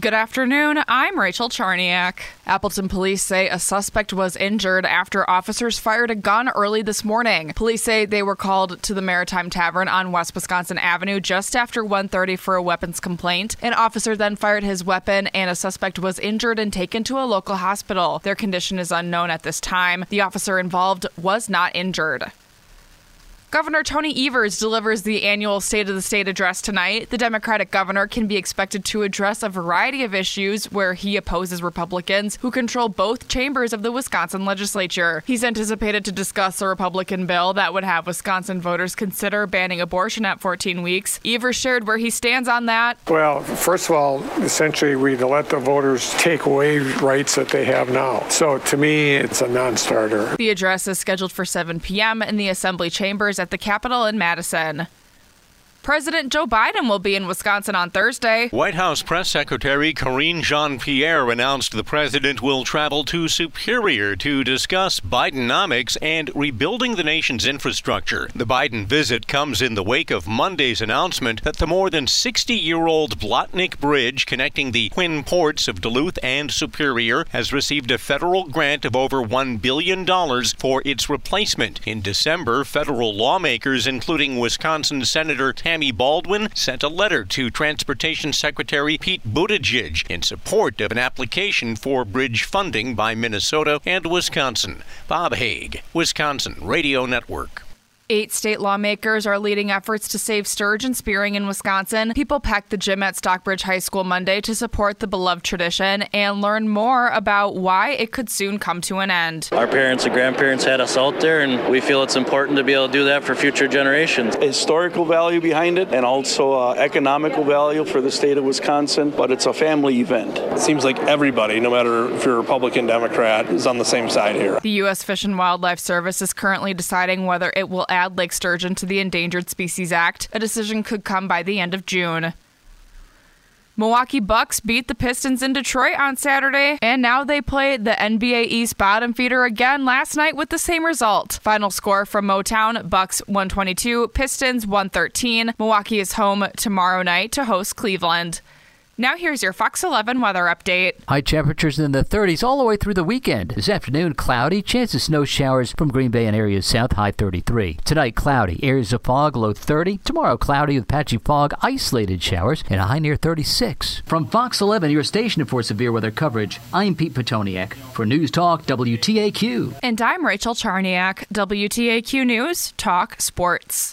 Good afternoon. I'm Rachel Charniak. Appleton police say a suspect was injured after officers fired a gun early this morning. Police say they were called to the Maritime Tavern on West Wisconsin Avenue just after 1:30 for a weapons complaint. An officer then fired his weapon and a suspect was injured and taken to a local hospital. Their condition is unknown at this time. The officer involved was not injured. Governor Tony Evers delivers the annual State of the State address tonight. The Democratic governor can be expected to address a variety of issues where he opposes Republicans who control both chambers of the Wisconsin legislature. He's anticipated to discuss a Republican bill that would have Wisconsin voters consider banning abortion at 14 weeks. Evers shared where he stands on that. Well, first of all, essentially, we let the voters take away rights that they have now. So to me, it's a non starter. The address is scheduled for 7 p.m. in the Assembly chambers at the Capitol in Madison. President Joe Biden will be in Wisconsin on Thursday. White House Press Secretary Karine Jean Pierre announced the president will travel to Superior to discuss Bidenomics and rebuilding the nation's infrastructure. The Biden visit comes in the wake of Monday's announcement that the more than 60 year old Blatnik Bridge connecting the twin ports of Duluth and Superior has received a federal grant of over $1 billion for its replacement. In December, federal lawmakers, including Wisconsin Senator Tammy Baldwin sent a letter to Transportation Secretary Pete Buttigieg in support of an application for bridge funding by Minnesota and Wisconsin. Bob Hague, Wisconsin Radio Network. Eight state lawmakers are leading efforts to save sturgeon spearing in Wisconsin. People packed the gym at Stockbridge High School Monday to support the beloved tradition and learn more about why it could soon come to an end. Our parents and grandparents had us out there, and we feel it's important to be able to do that for future generations. Historical value behind it, and also uh, economical value for the state of Wisconsin, but it's a family event. It seems like everybody, no matter if you're Republican, Democrat, is on the same side here. The U.S. Fish and Wildlife Service is currently deciding whether it will add add lake sturgeon to the Endangered Species Act. A decision could come by the end of June. Milwaukee Bucks beat the Pistons in Detroit on Saturday, and now they play the NBA East bottom feeder again last night with the same result. Final score from Motown Bucks 122, Pistons 113. Milwaukee is home tomorrow night to host Cleveland. Now here's your Fox 11 weather update. High temperatures in the 30s all the way through the weekend. This afternoon, cloudy, chance of snow showers from Green Bay and areas south, high 33. Tonight, cloudy, areas of fog, low 30. Tomorrow, cloudy with patchy fog, isolated showers, and a high near 36. From Fox 11, your station for severe weather coverage, I'm Pete Petoniak for News Talk WTAQ. And I'm Rachel Charniak, WTAQ News Talk Sports.